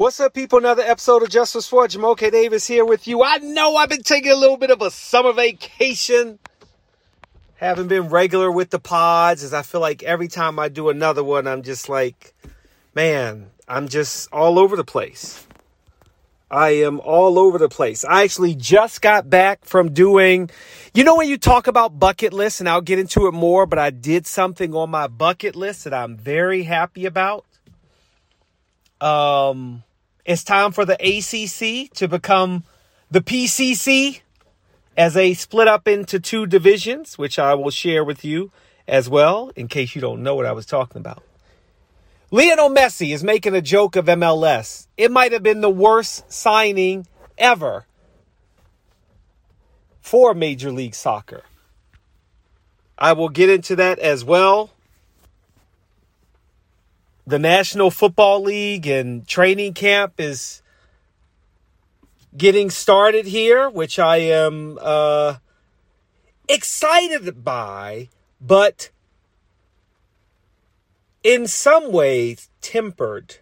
What's up, people? Another episode of Justice for Sport. Jumoke Davis here with you. I know I've been taking a little bit of a summer vacation. Haven't been regular with the pods as I feel like every time I do another one, I'm just like, man, I'm just all over the place. I am all over the place. I actually just got back from doing, you know, when you talk about bucket lists, and I'll get into it more, but I did something on my bucket list that I'm very happy about. Um, it's time for the ACC to become the PCC as they split up into two divisions, which I will share with you as well, in case you don't know what I was talking about. Lionel Messi is making a joke of MLS. It might have been the worst signing ever for Major League Soccer. I will get into that as well the National Football League and training camp is getting started here, which I am uh, excited by, but in some ways tempered,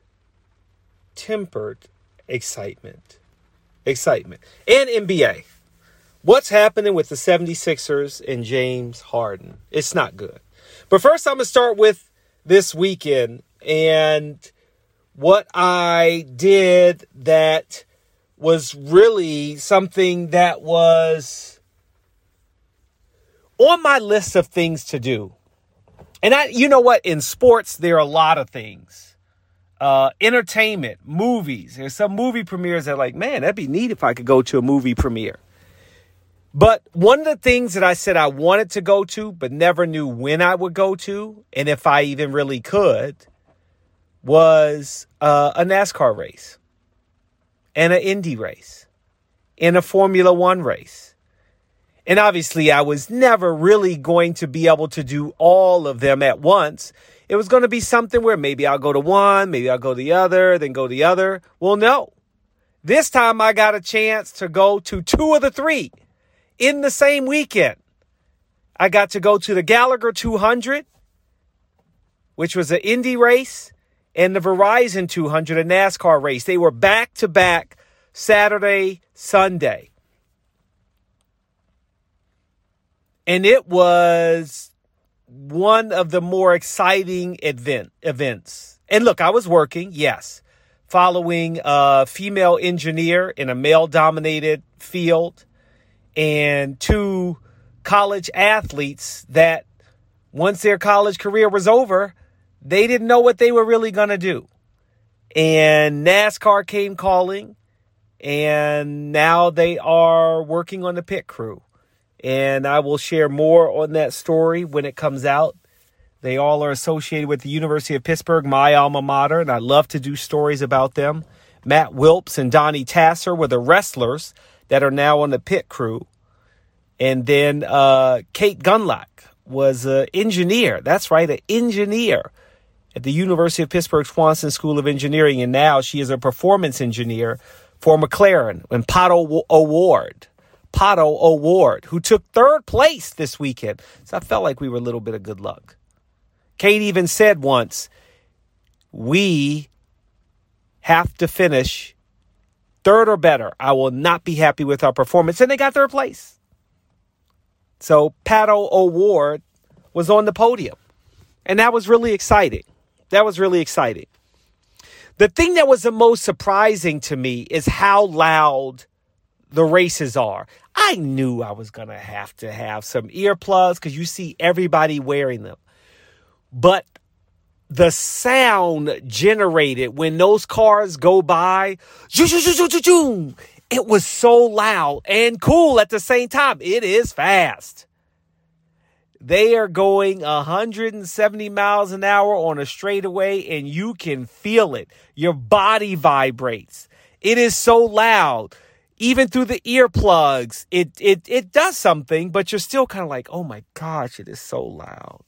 tempered excitement. Excitement. And NBA. What's happening with the 76ers and James Harden? It's not good. But first, I'm going to start with this weekend and what I did that was really something that was on my list of things to do. And I, you know what? In sports, there are a lot of things. Uh, entertainment, movies. There's some movie premieres that, like, man, that'd be neat if I could go to a movie premiere. But one of the things that I said I wanted to go to, but never knew when I would go to, and if I even really could, was uh, a NASCAR race and an Indy race and a Formula One race. And obviously, I was never really going to be able to do all of them at once. It was going to be something where maybe I'll go to one, maybe I'll go to the other, then go to the other. Well, no. This time I got a chance to go to two of the three in the same weekend. I got to go to the Gallagher 200, which was an Indy race, and the Verizon 200, a NASCAR race. They were back to back Saturday, Sunday. And it was one of the more exciting event events. And look, I was working, yes, following a female engineer in a male dominated field and two college athletes that once their college career was over, they didn't know what they were really going to do. And NASCAR came calling, and now they are working on the pit crew. And I will share more on that story when it comes out. They all are associated with the University of Pittsburgh, my alma mater, and I love to do stories about them. Matt Wilps and Donnie Tasser were the wrestlers that are now on the pit crew. And then uh, Kate Gunlock was an engineer. That's right, an engineer at the University of Pittsburgh Swanson School of Engineering, and now she is a performance engineer for McLaren and Pato O'Ward. Pato O'Ward, who took third place this weekend. So I felt like we were a little bit of good luck. Kate even said once, we have to finish third or better. I will not be happy with our performance. And they got third place. So Pato O'Ward was on the podium. And that was really exciting. That was really exciting. The thing that was the most surprising to me is how loud the races are. I knew I was going to have to have some earplugs because you see everybody wearing them. But the sound generated when those cars go by, it was so loud and cool at the same time. It is fast. They are going 170 miles an hour on a straightaway, and you can feel it. Your body vibrates. It is so loud. Even through the earplugs, it it it does something, but you're still kind of like, oh my gosh, it is so loud.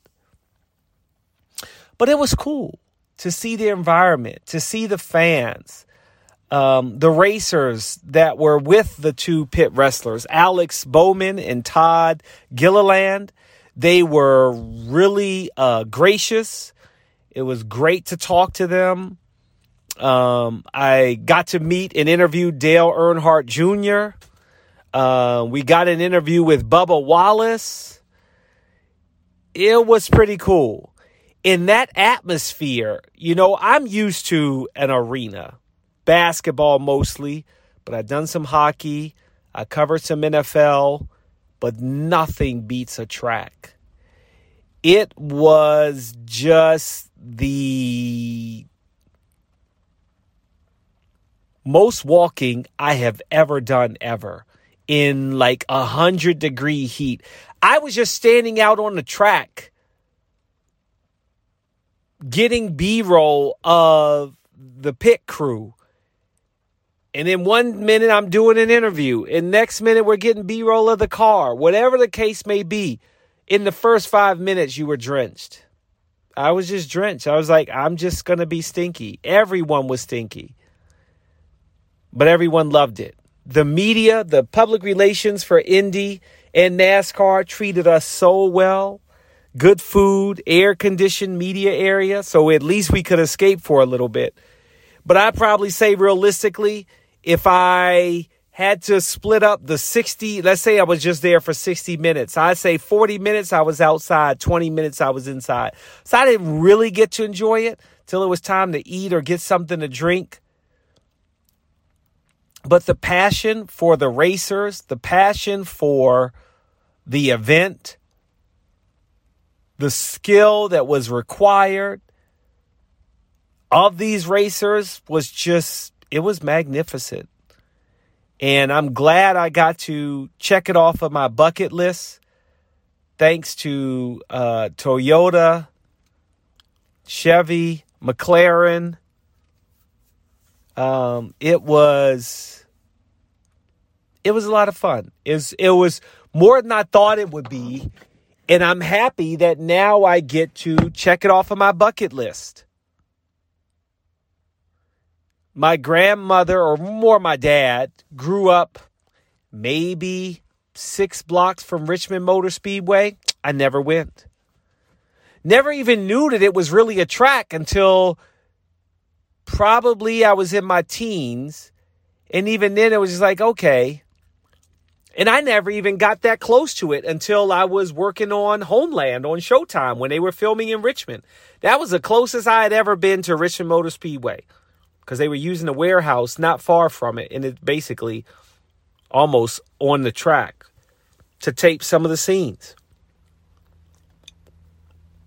But it was cool to see the environment, to see the fans, um, the racers that were with the two pit wrestlers, Alex Bowman and Todd Gilliland. They were really uh, gracious. It was great to talk to them. Um, I got to meet and interview Dale Earnhardt Jr. Uh, we got an interview with Bubba Wallace. It was pretty cool. In that atmosphere, you know, I'm used to an arena, basketball mostly, but I've done some hockey. I covered some NFL, but nothing beats a track. It was just the most walking I have ever done ever in like a hundred degree heat. I was just standing out on the track getting B roll of the pit crew. And in one minute I'm doing an interview. And next minute we're getting B roll of the car. Whatever the case may be. In the first five minutes you were drenched. I was just drenched. I was like, I'm just gonna be stinky. Everyone was stinky but everyone loved it. The media, the public relations for Indy and NASCAR treated us so well. Good food, air conditioned media area, so at least we could escape for a little bit. But I'd probably say realistically, if I had to split up the 60, let's say I was just there for 60 minutes, I'd say 40 minutes I was outside, 20 minutes I was inside. So I didn't really get to enjoy it till it was time to eat or get something to drink. But the passion for the racers, the passion for the event, the skill that was required of these racers was just, it was magnificent. And I'm glad I got to check it off of my bucket list. Thanks to uh, Toyota, Chevy, McLaren, um, it was it was a lot of fun. It was, it was more than I thought it would be. And I'm happy that now I get to check it off of my bucket list. My grandmother, or more my dad, grew up maybe six blocks from Richmond Motor Speedway. I never went. Never even knew that it was really a track until probably I was in my teens. And even then, it was just like, okay. And I never even got that close to it until I was working on Homeland on Showtime when they were filming in Richmond. That was the closest I had ever been to Richmond Motor Speedway because they were using a warehouse not far from it. And it's basically almost on the track to tape some of the scenes.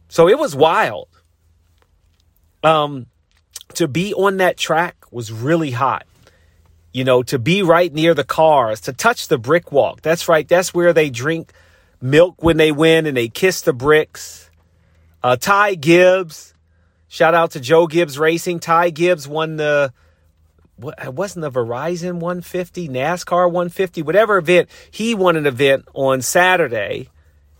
So it was wild. Um, to be on that track was really hot. You know, to be right near the cars, to touch the brick walk. That's right. That's where they drink milk when they win and they kiss the bricks. Uh, Ty Gibbs, shout out to Joe Gibbs Racing. Ty Gibbs won the, what, it wasn't the Verizon 150, NASCAR 150, whatever event. He won an event on Saturday,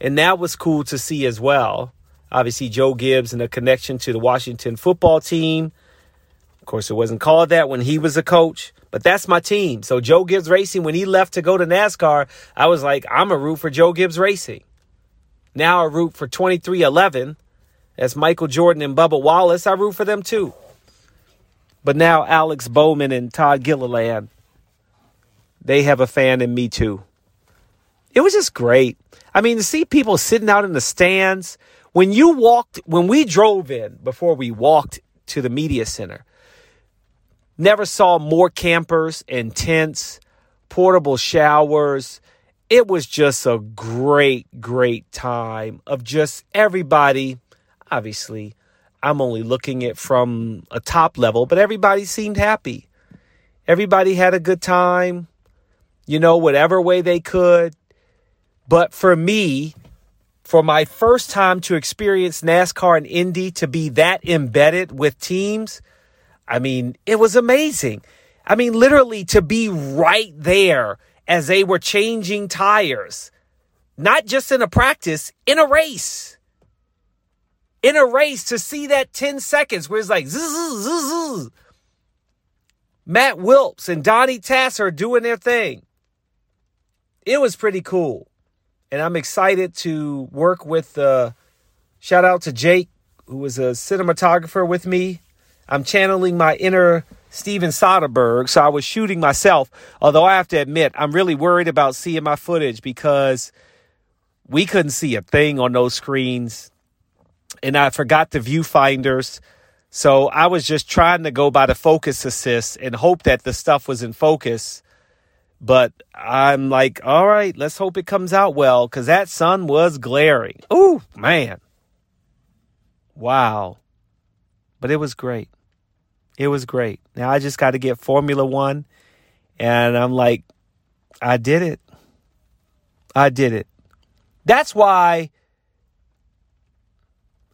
and that was cool to see as well. Obviously, Joe Gibbs and a connection to the Washington football team. Of course, it wasn't called that when he was a coach, but that's my team. So Joe Gibbs Racing, when he left to go to NASCAR, I was like, I'm a root for Joe Gibbs Racing. Now I root for 23XI. That's Michael Jordan and Bubba Wallace. I root for them too. But now Alex Bowman and Todd Gilliland, they have a fan in me too. It was just great. I mean, to see people sitting out in the stands. When you walked, when we drove in, before we walked to the media center, Never saw more campers and tents, portable showers. It was just a great, great time of just everybody. Obviously, I'm only looking at from a top level, but everybody seemed happy. Everybody had a good time, you know, whatever way they could. But for me, for my first time to experience NASCAR and Indy to be that embedded with teams, I mean, it was amazing. I mean, literally to be right there as they were changing tires, not just in a practice, in a race. In a race to see that 10 seconds where it's like, zzz, zzz, zzz. Matt Wilps and Donnie Tasser doing their thing. It was pretty cool. And I'm excited to work with, uh, shout out to Jake, who was a cinematographer with me I'm channeling my inner Steven Soderbergh, so I was shooting myself. Although I have to admit, I'm really worried about seeing my footage because we couldn't see a thing on those screens. And I forgot the viewfinders. So I was just trying to go by the focus assist and hope that the stuff was in focus. But I'm like, all right, let's hope it comes out well because that sun was glaring. Ooh, man. Wow. But it was great. It was great. Now I just got to get Formula One. And I'm like, I did it. I did it. That's why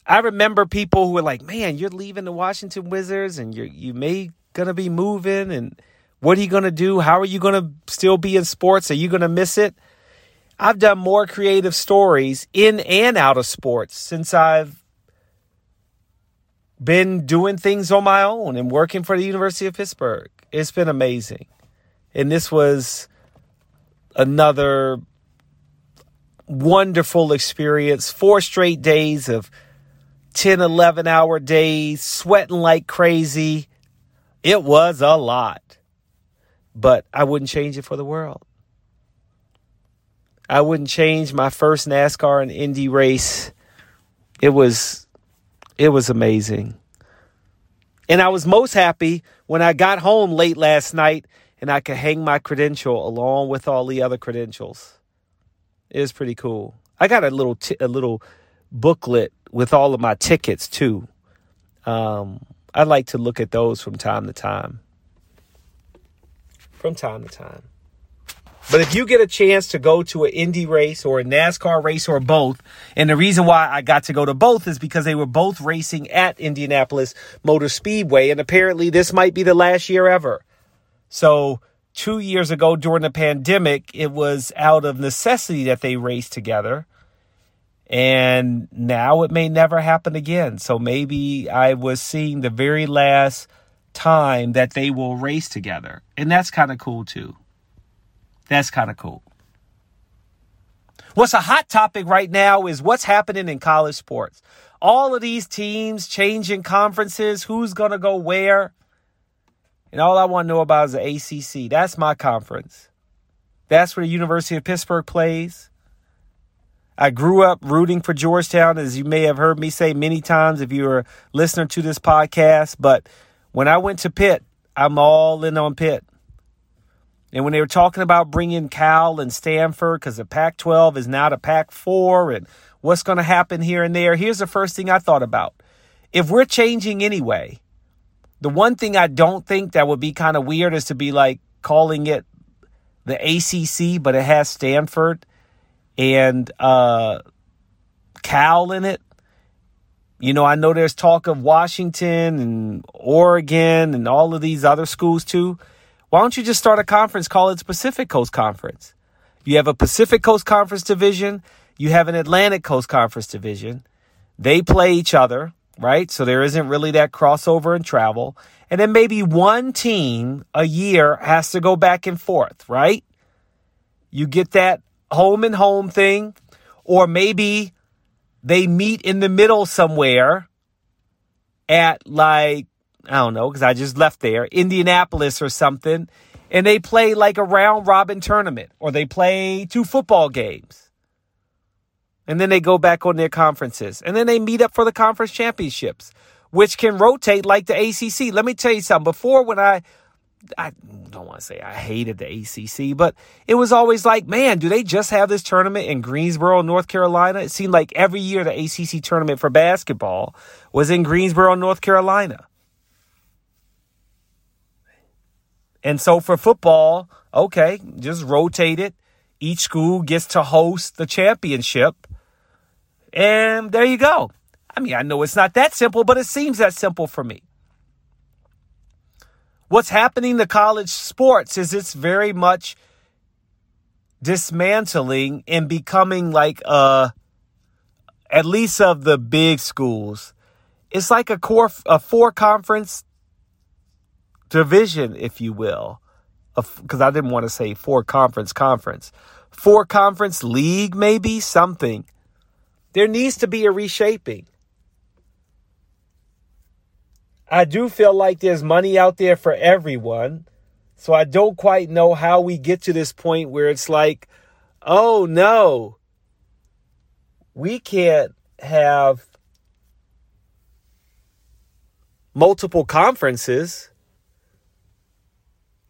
I remember people who were like, man, you're leaving the Washington Wizards and you're, you may gonna be moving and what are you gonna do? How are you gonna still be in sports? Are you gonna miss it? I've done more creative stories in and out of sports since I've been doing things on my own and working for the University of Pittsburgh. It's been amazing. And this was another wonderful experience. Four straight days of 10, 11 hour days, sweating like crazy. It was a lot, but I wouldn't change it for the world. I wouldn't change my first NASCAR and Indy race. It was it was amazing. And I was most happy when I got home late last night and I could hang my credential along with all the other credentials. It was pretty cool. I got a little t- a little booklet with all of my tickets too. Um, I like to look at those from time to time. From time to time. But if you get a chance to go to an Indy race or a NASCAR race or both, and the reason why I got to go to both is because they were both racing at Indianapolis Motor Speedway, and apparently this might be the last year ever. So two years ago during the pandemic, it was out of necessity that they raced together. And now it may never happen again. So maybe I was seeing the very last time that they will race together. And that's kind of cool too. That's kind of cool. What's a hot topic right now is what's happening in college sports. All of these teams changing conferences, who's going to go where. And all I want to know about is the ACC. That's my conference. That's where the University of Pittsburgh plays. I grew up rooting for Georgetown, as you may have heard me say many times if you're a listener to this podcast. But when I went to Pitt, I'm all in on Pitt. And when they were talking about bringing Cal and Stanford, because the Pac 12 is now the Pac 4 and what's going to happen here and there, here's the first thing I thought about. If we're changing anyway, the one thing I don't think that would be kind of weird is to be like calling it the ACC, but it has Stanford and uh, Cal in it. You know, I know there's talk of Washington and Oregon and all of these other schools too. Why don't you just start a conference, call it Pacific Coast Conference? You have a Pacific Coast Conference division, you have an Atlantic Coast Conference division. They play each other right? So there isn't really that crossover and travel. And then maybe one team a year has to go back and forth, right? You get that home and home thing, or maybe they meet in the middle somewhere at like, I don't know, because I just left there, Indianapolis or something, and they play like a round robin tournament, or they play two football games and then they go back on their conferences. And then they meet up for the conference championships, which can rotate like the ACC. Let me tell you something. Before, when I, I don't want to say I hated the ACC, but it was always like, man, do they just have this tournament in Greensboro, North Carolina? It seemed like every year the ACC tournament for basketball was in Greensboro, North Carolina. And so for football, okay, just rotate it. Each school gets to host the championship and there you go. I mean, I know it's not that simple, but it seems that simple for me. What's happening to college sports is it's very much dismantling and becoming like a at least of the big schools. It's like a core a four conference division if you will. Because i didn't want to say four conference conference. Four conference league maybe? Something. There needs to be a reshaping. I do feel like there's money out there for everyone. So I don't quite know how we get to this point where it's like, oh no, we can't have multiple conferences.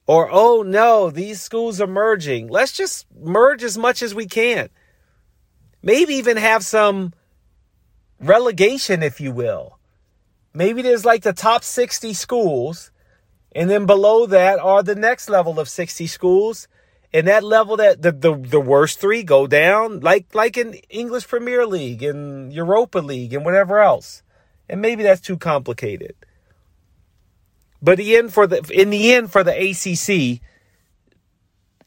Or, oh no, these schools are merging. Let's just merge as much as we can. Maybe even have some relegation, if you will. Maybe there's like the top 60 schools, and then below that are the next level of 60 schools. And that level that the, the, the worst three go down, like like in English Premier League and Europa League and whatever else. And maybe that's too complicated. But end for the in the end for the ACC,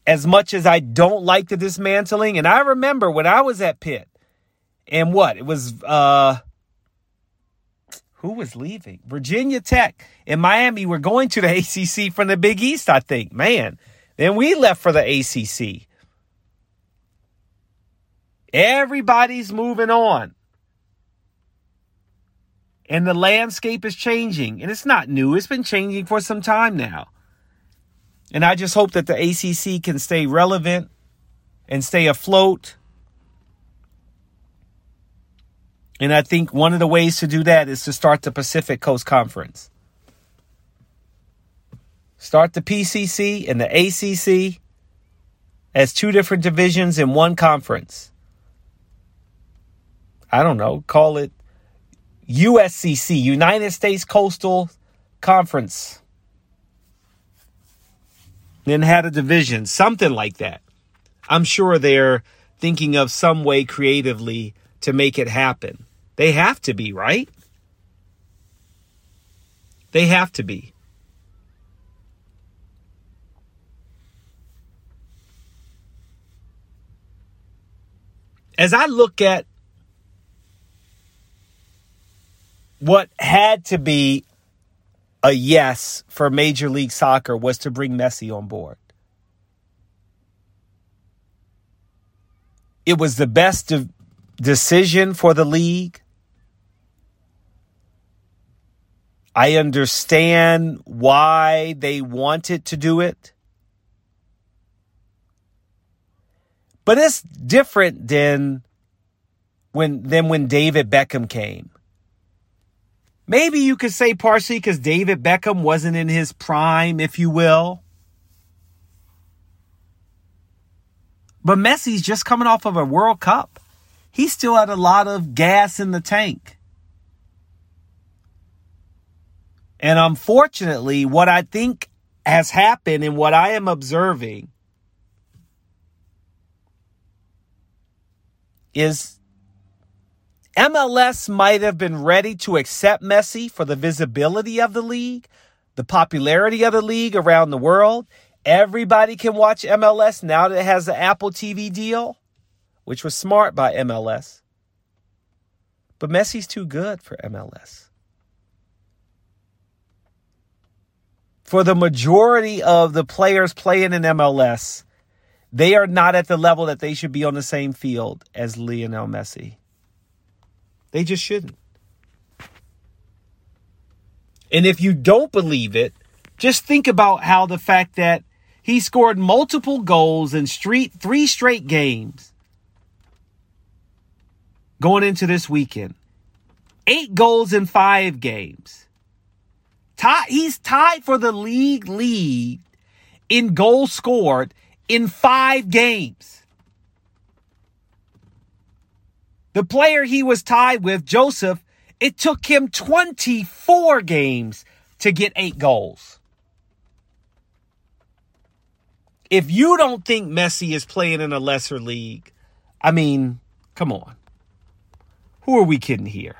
as much as I don't like the dismantling, and I remember when I was at Pitt, and what it was, uh, who was leaving? Virginia Tech and Miami were going to the ACC from the Big East, I think. Man, then we left for the ACC. Everybody's moving on. And the landscape is changing. And it's not new, it's been changing for some time now. And I just hope that the ACC can stay relevant and stay afloat. And I think one of the ways to do that is to start the Pacific Coast Conference. Start the PCC and the ACC as two different divisions in one conference. I don't know, call it USCC, United States Coastal Conference. Then had a division, something like that. I'm sure they're thinking of some way creatively to make it happen. They have to be, right? They have to be. As I look at what had to be a yes for Major League Soccer was to bring Messi on board. It was the best de- decision for the league. I understand why they wanted to do it. But it's different than when than when David Beckham came. Maybe you could say partially because David Beckham wasn't in his prime, if you will. But Messi's just coming off of a World Cup. He still had a lot of gas in the tank. And unfortunately, what I think has happened and what I am observing is MLS might have been ready to accept Messi for the visibility of the league, the popularity of the league around the world. Everybody can watch MLS now that it has the Apple TV deal, which was smart by MLS. But Messi's too good for MLS. For the majority of the players playing in MLS, they are not at the level that they should be on the same field as Lionel Messi. They just shouldn't. And if you don't believe it, just think about how the fact that he scored multiple goals in street three straight games going into this weekend. Eight goals in five games. Tie, he's tied for the league lead in goals scored in five games. The player he was tied with, Joseph, it took him 24 games to get eight goals. If you don't think Messi is playing in a lesser league, I mean, come on. Who are we kidding here?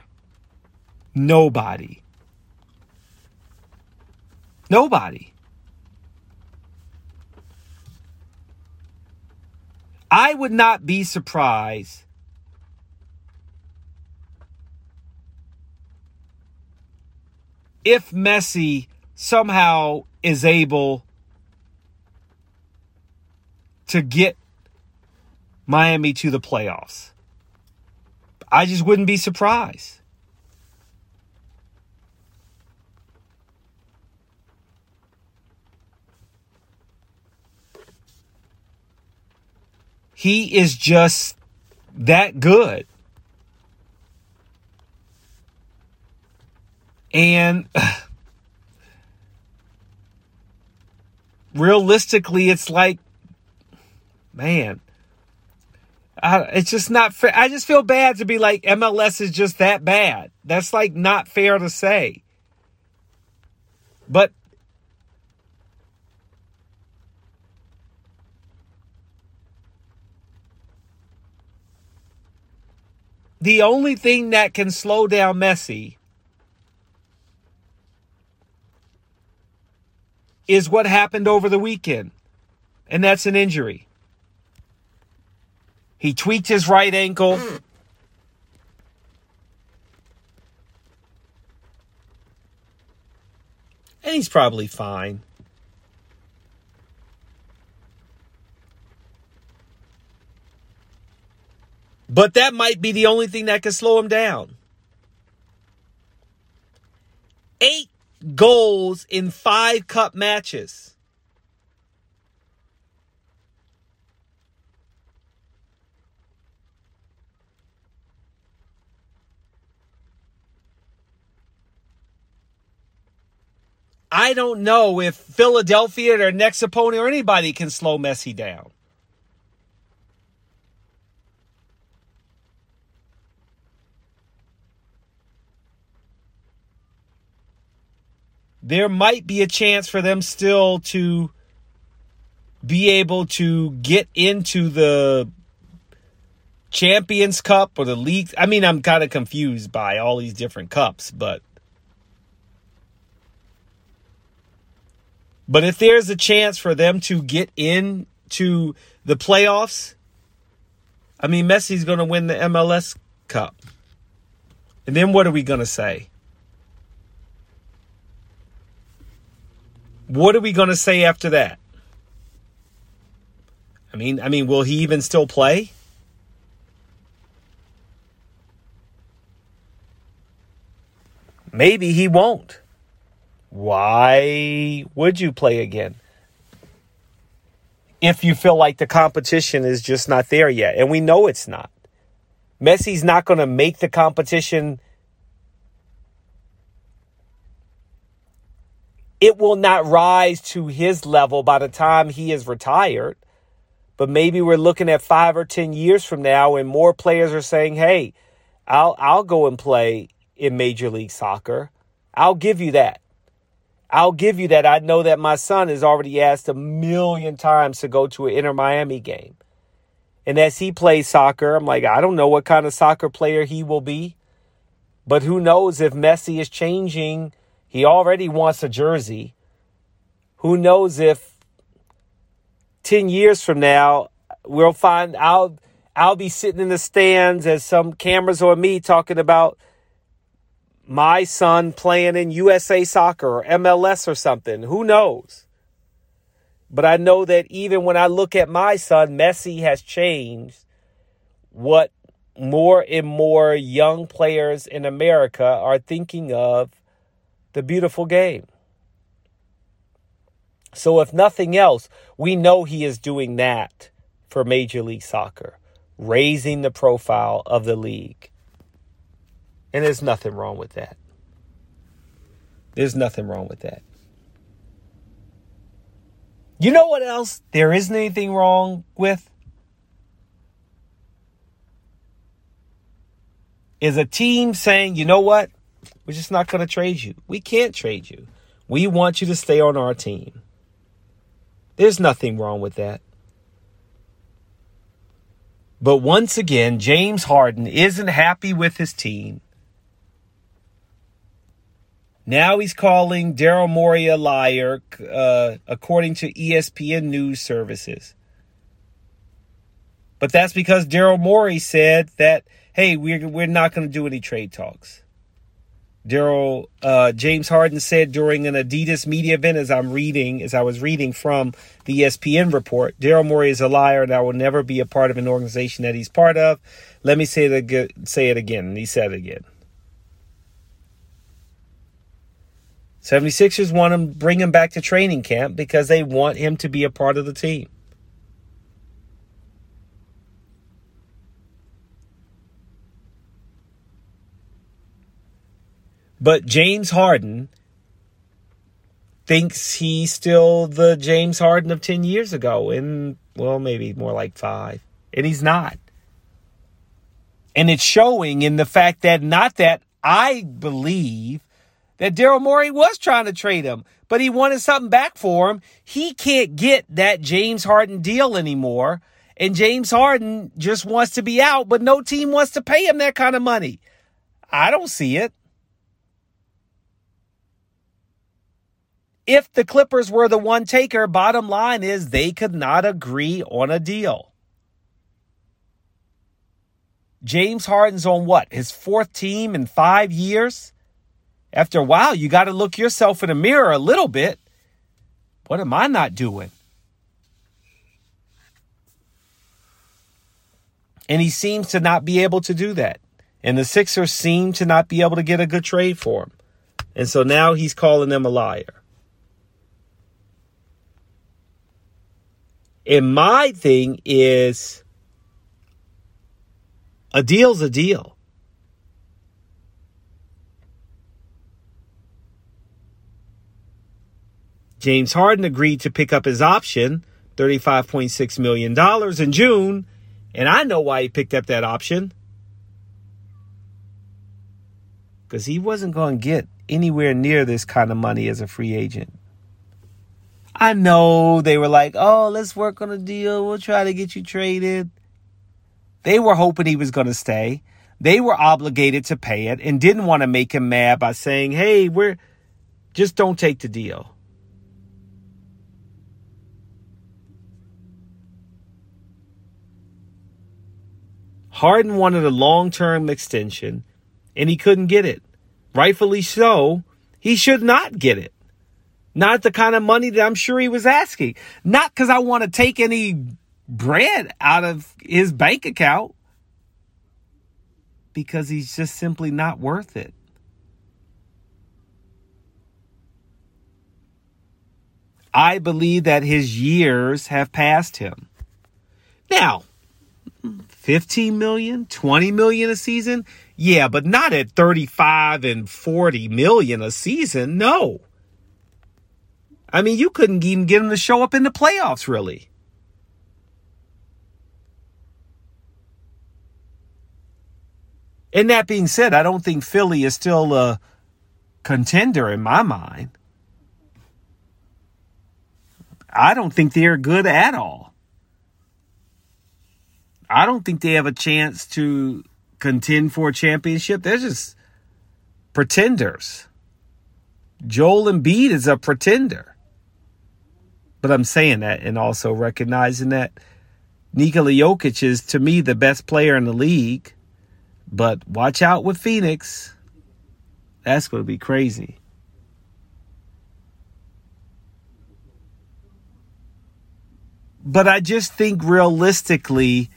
Nobody. Nobody. I would not be surprised if Messi somehow is able to get Miami to the playoffs. I just wouldn't be surprised. He is just that good. And realistically, it's like, man, I, it's just not fair. I just feel bad to be like MLS is just that bad. That's like not fair to say. But the only thing that can slow down Messi is what happened over the weekend, and that's an injury. He tweaked his right ankle. And he's probably fine. But that might be the only thing that can slow him down. Eight goals in five cup matches. I don't know if Philadelphia, their next opponent, or anybody can slow Messi down. There might be a chance for them still to be able to get into the Champions Cup or the league. I mean, I'm kind of confused by all these different cups, but but if there's a chance for them to get into the playoffs, I mean, Messi's going to win the MLS Cup. And then what are we going to say? What are we going to say after that? I mean, I mean, will he even still play? Maybe he won't. Why would you play again? If you feel like the competition is just not there yet. And we know it's not. Messi's not going to make the competition it will not rise to his level by the time he is retired. But maybe we're looking at five or 10 years from now and more players are saying, hey, I'll, I'll go and play in Major League Soccer. I'll give you that. I'll give you that. I know that my son has already asked a million times to go to an Inter Miami game. And as he plays soccer, I'm like, I don't know what kind of soccer player he will be. But who knows if Messi is changing he already wants a jersey. Who knows if 10 years from now we'll find I'll I'll be sitting in the stands as some cameras on me talking about my son playing in USA soccer or MLS or something. Who knows? But I know that even when I look at my son, Messi has changed what more and more young players in America are thinking of the beautiful game. So, if nothing else, we know he is doing that for Major League Soccer, raising the profile of the league. And there's nothing wrong with that. There's nothing wrong with that. You know what else there isn't anything wrong with? Is a team saying, you know what? We're just not going to trade you. We can't trade you. We want you to stay on our team. There's nothing wrong with that. But once again, James Harden isn't happy with his team. Now he's calling Daryl Morey a liar, uh, according to ESPN News Services. But that's because Daryl Morey said that, hey, we're, we're not going to do any trade talks. Daryl uh, James Harden said during an Adidas media event, as I'm reading, as I was reading from the ESPN report, Daryl Morey is a liar, and I will never be a part of an organization that he's part of. Let me say it say it again, and he said it again. 76ers want him bring him back to training camp because they want him to be a part of the team. But James Harden thinks he's still the James Harden of 10 years ago, and well, maybe more like five. And he's not. And it's showing in the fact that not that I believe that Daryl Morey was trying to trade him, but he wanted something back for him. He can't get that James Harden deal anymore. And James Harden just wants to be out, but no team wants to pay him that kind of money. I don't see it. If the Clippers were the one taker, bottom line is they could not agree on a deal. James Harden's on what? His fourth team in five years? After a while, you got to look yourself in the mirror a little bit. What am I not doing? And he seems to not be able to do that. And the Sixers seem to not be able to get a good trade for him. And so now he's calling them a liar. And my thing is a deal's a deal. James Harden agreed to pick up his option, $35.6 million in June, and I know why he picked up that option. Because he wasn't going to get anywhere near this kind of money as a free agent. I know they were like, oh, let's work on a deal. We'll try to get you traded. They were hoping he was going to stay. They were obligated to pay it and didn't want to make him mad by saying, hey, we're just don't take the deal. Harden wanted a long term extension and he couldn't get it. Rightfully so, he should not get it. Not the kind of money that I'm sure he was asking. Not because I want to take any bread out of his bank account, because he's just simply not worth it. I believe that his years have passed him. Now, 15 million, 20 million a season? Yeah, but not at 35 and 40 million a season. No. I mean, you couldn't even get him to show up in the playoffs, really. And that being said, I don't think Philly is still a contender in my mind. I don't think they're good at all. I don't think they have a chance to contend for a championship. They're just pretenders. Joel Embiid is a pretender. But I'm saying that and also recognizing that Nikola Jokic is, to me, the best player in the league. But watch out with Phoenix. That's going to be crazy. But I just think realistically,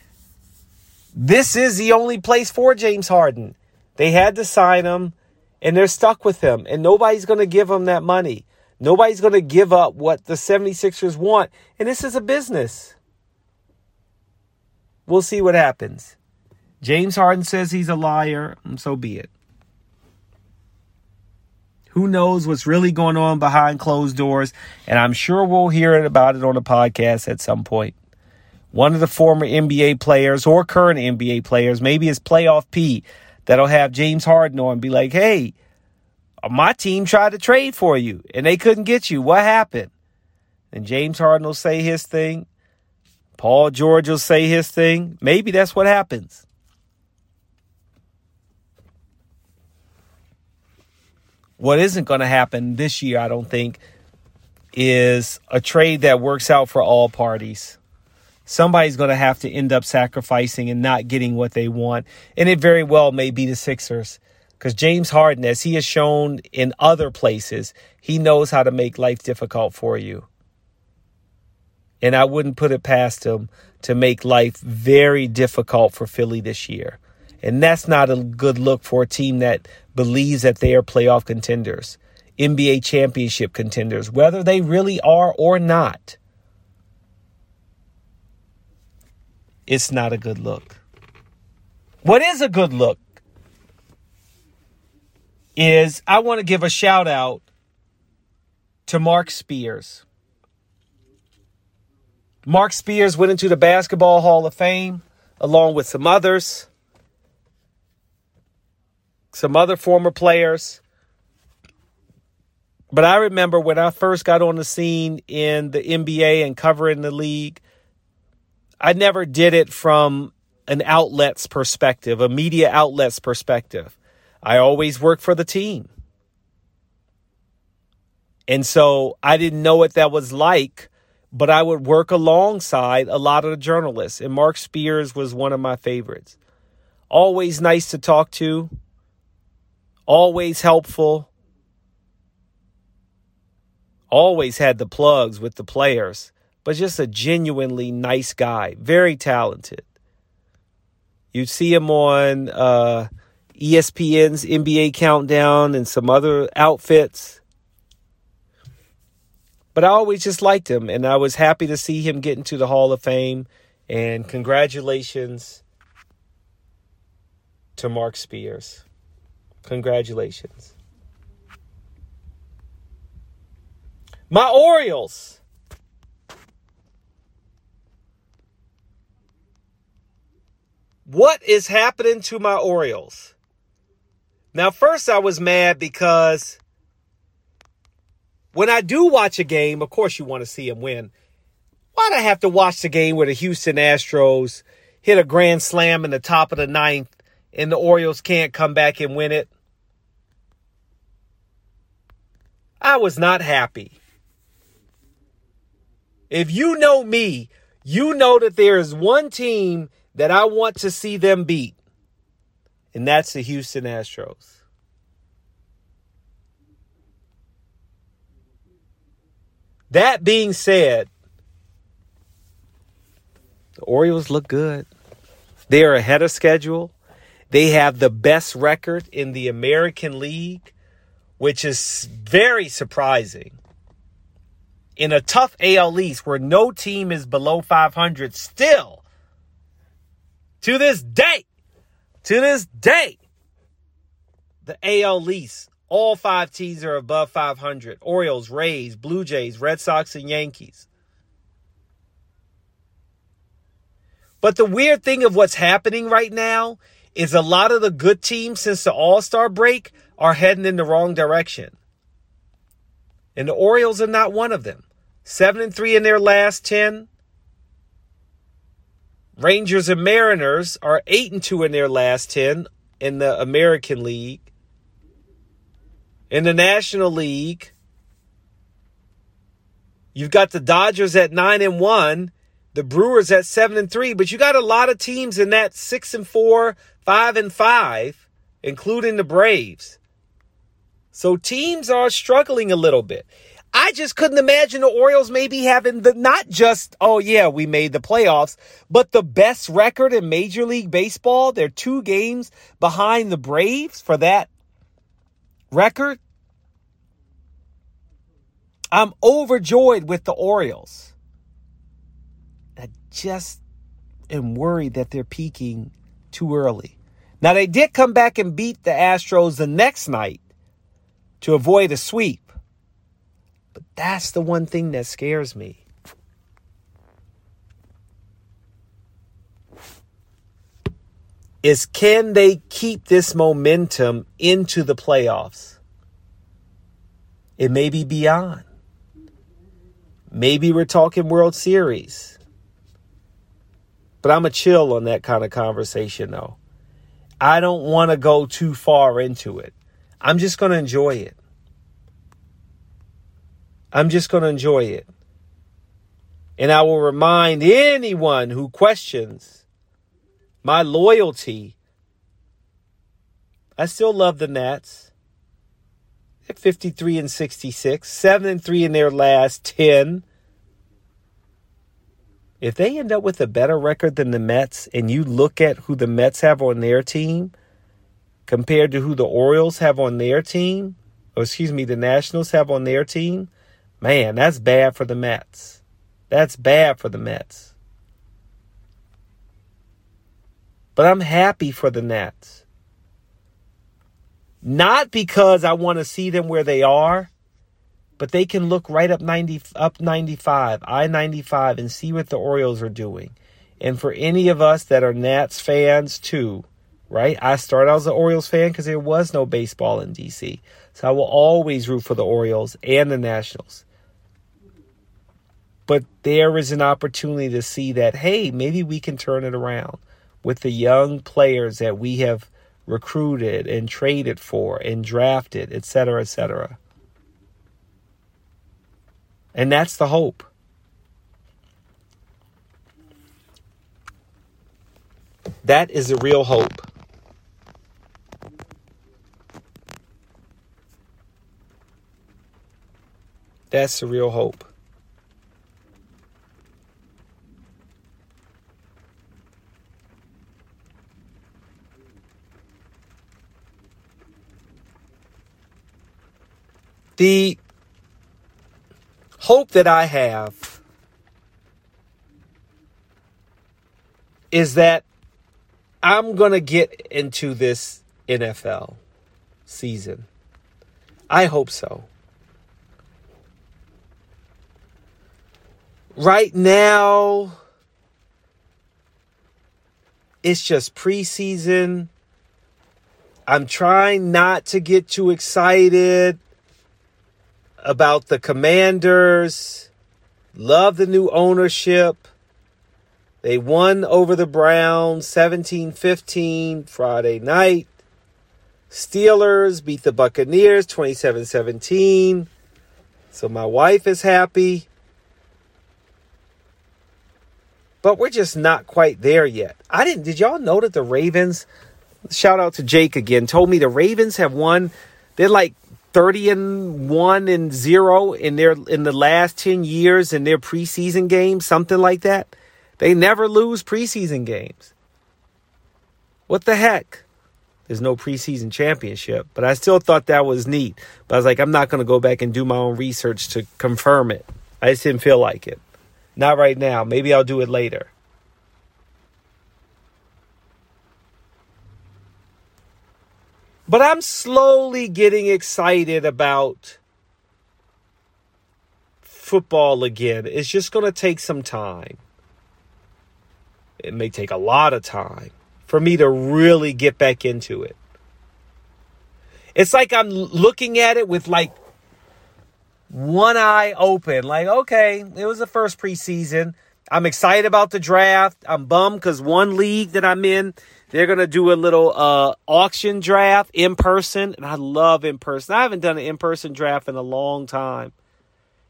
this is the only place for James Harden. They had to sign him, and they're stuck with him, and nobody's going to give him that money. Nobody's going to give up what the 76ers want. And this is a business. We'll see what happens. James Harden says he's a liar, so be it. Who knows what's really going on behind closed doors? And I'm sure we'll hear about it on the podcast at some point. One of the former NBA players or current NBA players, maybe his playoff P, that'll have James Harden on and be like, hey, Uh, my team tried to trade for you and they couldn't get you. What happened? And James Harden will say his thing. Paul George will say his thing. Maybe that's what happens. What isn't going to happen this year, I don't think, is a trade that works out for all parties. Somebody's going to have to end up sacrificing and not getting what they want. And it very well may be the Sixers. Because James Harden, as he has shown in other places, he knows how to make life difficult for you. And I wouldn't put it past him to make life very difficult for Philly this year. And that's not a good look for a team that believes that they are playoff contenders, NBA championship contenders, whether they really are or not. It's not a good look. What is a good look? Is I want to give a shout out to Marc Spears. Marc Spears went into the Basketball Hall of Fame along with some others, some other former players. But I remember when I first got on the scene in the NBA and covering the league, I never did it from an outlet's perspective, a media outlet's perspective. I always worked for the team. And so I didn't know what that was like, but I would work alongside a lot of the journalists. And Marc Spears was one of my favorites. Always nice to talk to, always helpful, always had the plugs with the players, but just a genuinely nice guy, very talented. You'd see him on uh, ESPN's NBA Countdown and some other outfits. But I always just liked him, and I was happy to see him get into the Hall of Fame. And congratulations to Marc Spears. Congratulations. My Orioles. What is happening to my Orioles? Now, first, I was mad because when I do watch a game, of course, you want to see them win. Why'd I have to watch the game where the Houston Astros hit a grand slam in the top of the ninth and the Orioles can't come back and win it? I was not happy. If you know me, you know that there is one team that I want to see them beat, and that's the Houston Astros. That being said, the Orioles look good. They are ahead of schedule. They have the best record in the American League, which is very surprising in a tough AL East where no team is below 500 still to this day, to this day, the AL East, all five teams are above 500. Orioles, Rays, Blue Jays, Red Sox, and Yankees. But the weird thing of what's happening right now is a lot of the good teams since the All Star break are heading in the wrong direction. And the Orioles are not one of them. 7 and 3 in their last 10. Rangers and Mariners are 8 and 2 in their last 10 in the American League. In the National League, you've got the Dodgers at 9 and 1, the Brewers at 7 and 3, but you got a lot of teams in that 6 and 4, 5 and 5, including the Braves. So teams are struggling a little bit. I just couldn't imagine the Orioles maybe having the not just, oh yeah, we made the playoffs, but the best record in Major League Baseball. They're two games behind the Braves for that record. I'm overjoyed with the Orioles. I just am worried that they're peaking too early. Now, they did come back and beat the Astros the next night to avoid a sweep. But that's the one thing that scares me. Is can they keep this momentum into the playoffs? It may be beyond. Maybe we're talking World Series. But I'm a chill on that kind of conversation, though. I don't want to go too far into it. I'm just going to enjoy it. I'm just going to enjoy it. And I will remind anyone who questions my loyalty. I still love the Nats. At 53 and 66, 7 and 3 in their last 10. If they end up with a better record than the Mets and you look at who the Mets have on their team, compared to who the Orioles have on their team, or excuse me, the Nationals have on their team, man, that's bad for the Mets. That's bad for the Mets. But I'm happy for the Nats. Not because I want to see them where they are, but they can look right up 90 up 95, I-95 and see what the Orioles are doing. And for any of us that are Nats fans too, right? I started out as an Orioles fan because there was no baseball in DC. So I will always root for the Orioles and the Nationals. But there is an opportunity to see that, hey, maybe we can turn it around with the young players that we have recruited and traded for and drafted, et cetera, et cetera. And that's the hope. That is the real hope. That's the real hope. The hope that I have is that I'm going to get into this NFL season. I hope so. Right now, it's just preseason. I'm trying not to get too excited about the Commanders. Love the new ownership. They won over the Browns 17 15 Friday night. Steelers beat the Buccaneers 27 17. So my wife is happy. But we're just not quite there yet. I didn't, did y'all know that the Ravens, shout out to Jake again, told me the Ravens have won, they're like 30 and 1 and 0 in their in the last 10 years in their preseason games, something like that. They never lose preseason games. What the heck? There's no preseason championship, but I still thought that was neat. But I was like, I'm not going to go back and do my own research to confirm it. I just didn't feel like it. Not right now. Maybe I'll do it later. But I'm slowly getting excited about football again. It's just going to take some time. It may take a lot of time for me to really get back into it. It's like I'm looking at it with like one eye open. Like, okay, it was the first preseason. I'm excited about the draft. I'm bummed because one league that I'm in they're gonna do a little uh, auction draft in person, and I love in person. I haven't done an in person draft in a long time,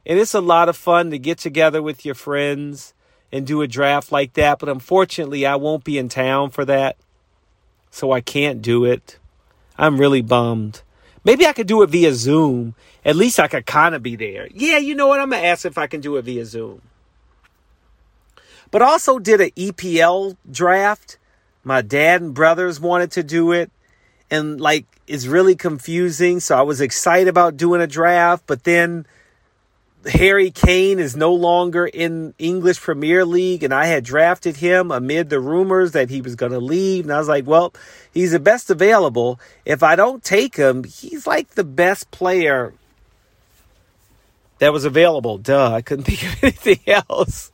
and it's a lot of fun to get together with your friends and do a draft like that. But unfortunately, I won't be in town for that, so I can't do it. I'm really bummed. Maybe I could do it via Zoom. At least I could kind of be there. Yeah, you know what? I'm gonna ask if I can do it via Zoom. But also did an EPL draft my dad and brothers wanted to do it. And like, it's really confusing. So I was excited about doing a draft, but then Harry Kane is no longer in English Premier League, and I had drafted him amid the rumors that he was going to leave. And I was like, well, he's the best available. If I don't take him, he's like the best player that was available. Duh, I couldn't think of anything else.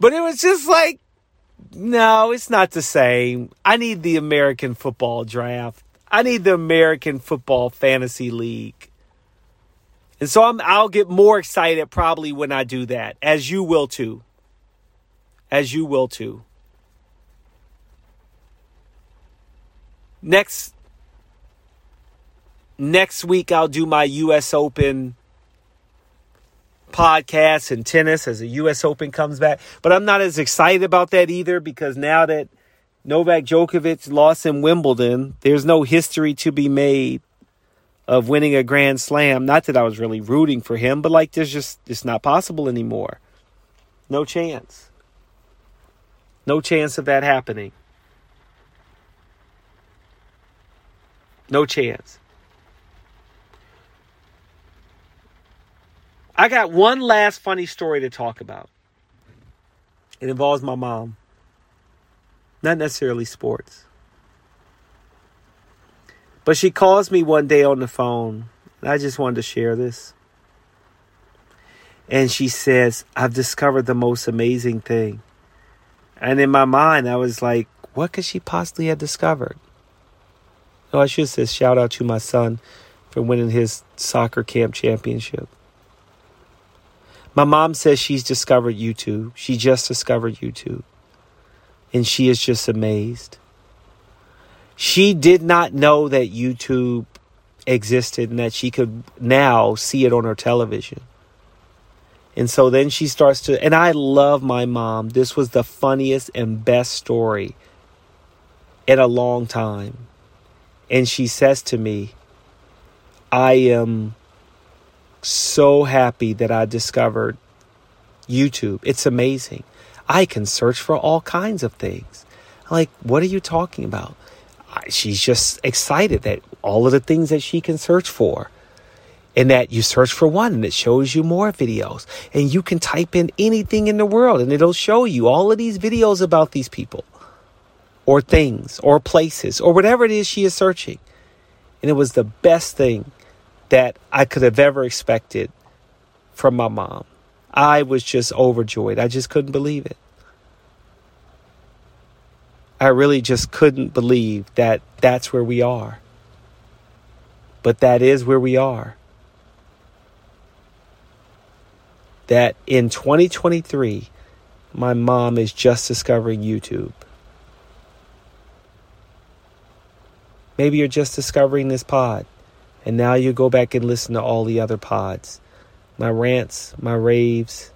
But it was just like, no, it's not the same. I need the American football draft. I need the American football fantasy league. And so I'm I'll get more excited probably when I do that, as you will too. As you will too. Next next week I'll do my US Open podcasts and tennis as the U.S. Open comes back. But I'm not as excited about that either because now that Novak Djokovic lost in Wimbledon, there's no history to be made of winning a Grand Slam. Not that I was really rooting for him, but like there's just it's not possible anymore. No chance. No chance of that happening. No chance. I got one last funny story to talk about. It involves my mom, not necessarily sports. But she calls me one day on the phone. And I just wanted to share this. And she says, I've discovered the most amazing thing. And in my mind, I was like, what could she possibly have discovered? No, I should say shout out to my son for winning his soccer camp championship. My mom says she's discovered YouTube. She just discovered YouTube. And she is just amazed. She did not know that YouTube existed and that she could now see it on her television. And so then she starts to, and I love my mom. This was the funniest and best story in a long time. And she says to me, I am so happy that I discovered YouTube. It's amazing. I can search for all kinds of things. Like, what are you talking about? She's just excited that all of the things that she can search for and that you search for one and it shows you more videos and you can type in anything in the world and it'll show you all of these videos about these people or things or places or whatever it is she is searching and it was the best thing that I could have ever expected from my mom. I was just overjoyed. I just couldn't believe it. I really just couldn't believe that that's where we are. But that is where we are. That in 2023, my mom is just discovering YouTube. Maybe you're just discovering this pod, and now you go back and listen to all the other pods my rants, my raves,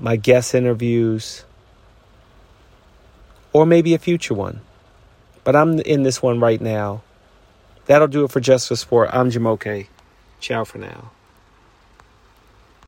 my guest interviews, or maybe a future one. But I'm in this one right now. That'll do it for Justice Sport. I'm Jumoke. Ciao for now.